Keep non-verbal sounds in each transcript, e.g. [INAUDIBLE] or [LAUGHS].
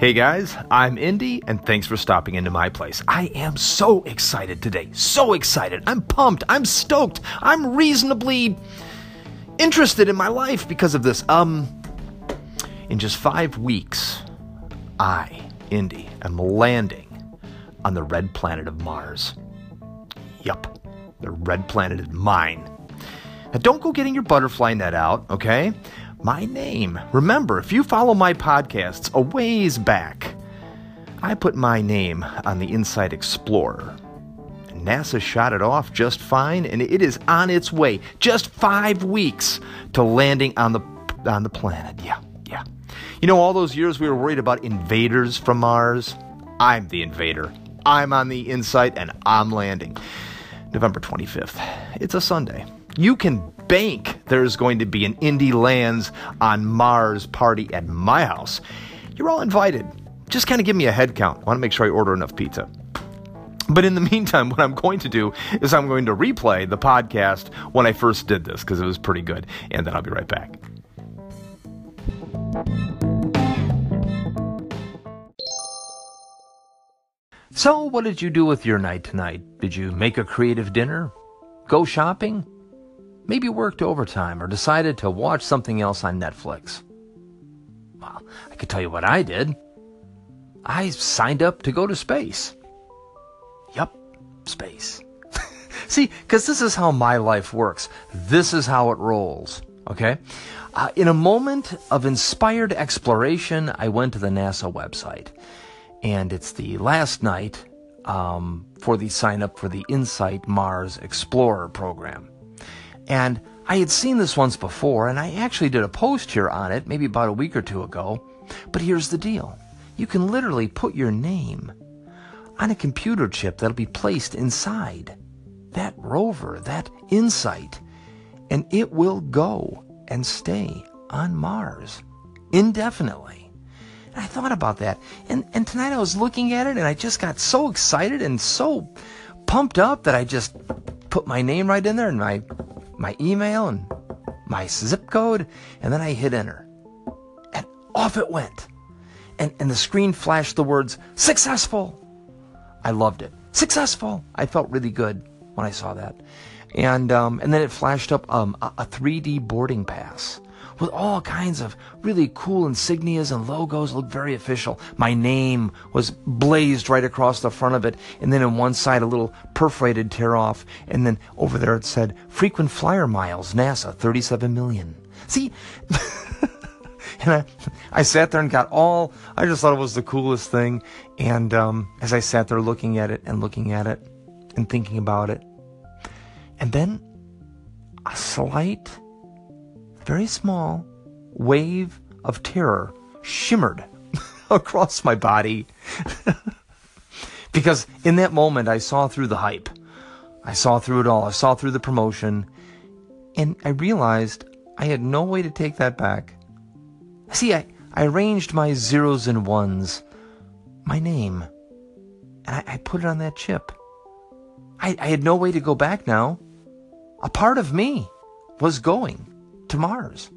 Hey guys, I'm Indy, and thanks for stopping into my place. I am so excited today. So excited. I'm pumped. I'm stoked. I'm reasonably interested in my life because of this. Um, in just five weeks, I, Indy, am landing on the red planet of Mars. Yup, the red planet is mine. Now, don't go getting your butterfly net out, okay? My name. Remember, if you follow my podcasts a ways back, I put my name on the Insight Explorer. NASA shot it off just fine, and it is on its way, just five weeks, to landing on the on the planet. Yeah, yeah. You know, all those years we were worried about invaders from Mars. I'm the invader. I'm on the Insight, and I'm landing. November 25th. It's a Sunday. You can bank there's going to be an Indy Lands on Mars party at my house. You're all invited. Just kind of give me a head count. I want to make sure I order enough pizza. But in the [LAUGHS] meantime, what I'm going to do is I'm going to replay the podcast when I first did this because it was pretty good. And then I'll be right back. So, what did you do with your night tonight? Did you make a creative dinner? Go shopping? Maybe worked overtime or decided to watch something else on Netflix? Well, I could tell you what I did. I signed up to go to space. Yup, space. [LAUGHS] See, because this is how my life works. This is how it rolls. Okay? Uh, in a moment of inspired exploration, I went to the NASA website. And it's the last night um, for the sign up for the Insight Mars Explorer program. And I had seen this once before, and I actually did a post here on it maybe about a week or two ago. But here's the deal you can literally put your name on a computer chip that'll be placed inside that rover, that insight, and it will go and stay on Mars indefinitely. And I thought about that. And, and tonight I was looking at it and I just got so excited and so pumped up that I just put my name right in there and my, my email and my zip code. And then I hit enter. And off it went. And, and the screen flashed the words, successful. I loved it. Successful. I felt really good when I saw that. And, um, and then it flashed up um, a, a 3D boarding pass with all kinds of really cool insignias and logos. Looked very official. My name was blazed right across the front of it, and then on one side a little perforated tear off, and then over there it said frequent flyer miles, NASA, 37 million. See. [LAUGHS] and I, I sat there and got all. I just thought it was the coolest thing. And um, as I sat there looking at it and looking at it and thinking about it, and then a slight very small wave of terror shimmered [LAUGHS] across my body. [LAUGHS] because in that moment, I saw through the hype. I saw through it all. I saw through the promotion. And I realized I had no way to take that back. See, I, I arranged my zeros and ones, my name, and I, I put it on that chip. I, I had no way to go back now. A part of me was going to Mars.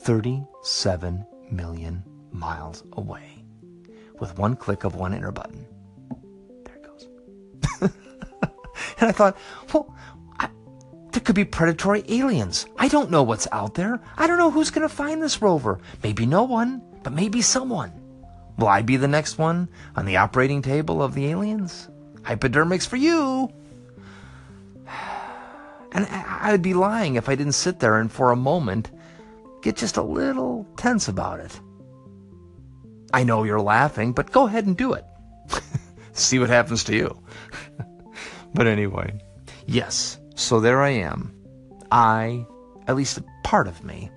37 million miles away with one click of one enter button. There it goes. [LAUGHS] and I thought, well, I, there could be predatory aliens. I don't know what's out there. I don't know who's going to find this rover. Maybe no one, but maybe someone. Will I be the next one on the operating table of the aliens? Hypodermics for you. And I'd be lying if I didn't sit there and for a moment get just a little tense about it. I know you're laughing, but go ahead and do it. [LAUGHS] See what happens to you. [LAUGHS] but anyway, yes, so there I am. I, at least a part of me,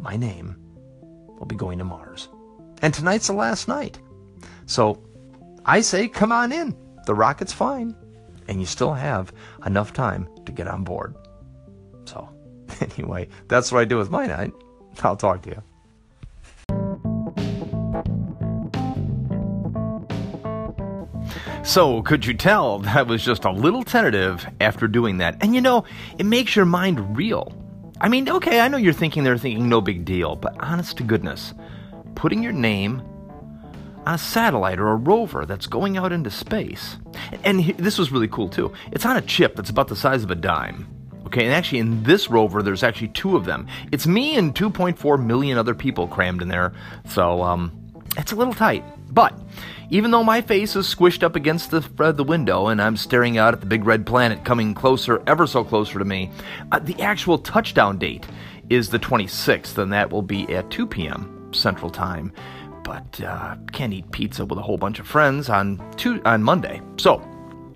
my name, will be going to Mars. And tonight's the last night. So I say, come on in. The rocket's fine. And you still have enough time to get on board. So, [LAUGHS] anyway, that's what I do with my night. I'll talk to you. So, could you tell that was just a little tentative after doing that? And you know, it makes your mind real. I mean, okay, I know you're thinking they're thinking no big deal, but honest to goodness, putting your name on a satellite or a rover that's going out into space. And this was really cool too. It's on a chip that's about the size of a dime. Okay, and actually in this rover, there's actually two of them. It's me and 2.4 million other people crammed in there, so um, it's a little tight. But even though my face is squished up against the, uh, the window and I'm staring out at the big red planet coming closer, ever so closer to me, uh, the actual touchdown date is the 26th, and that will be at 2 p.m. Central Time. But uh, can't eat pizza with a whole bunch of friends on two, on Monday, so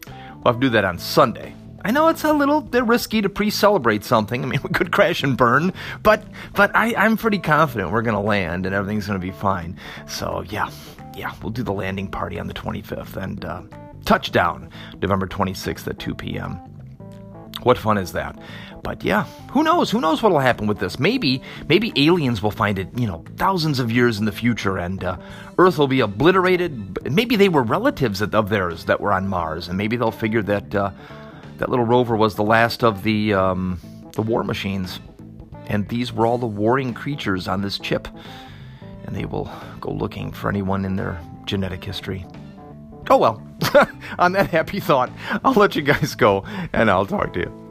we'll have to do that on Sunday. I know it's a little bit risky to pre-celebrate something. I mean, [LAUGHS] we could crash and burn, but but I, I'm pretty confident we're gonna land and everything's gonna be fine. So yeah, yeah, we'll do the landing party on the 25th and uh, touchdown November 26th at 2 p.m. What fun is that? But yeah, who knows? Who knows what'll happen with this? Maybe, maybe aliens will find it, you know, thousands of years in the future, and uh, Earth will be obliterated. Maybe they were relatives of theirs that were on Mars, and maybe they'll figure that uh, that little rover was the last of the um, the war machines, and these were all the warring creatures on this chip, and they will go looking for anyone in their genetic history. Oh well, [LAUGHS] on that happy thought, I'll let you guys go, and I'll talk to you.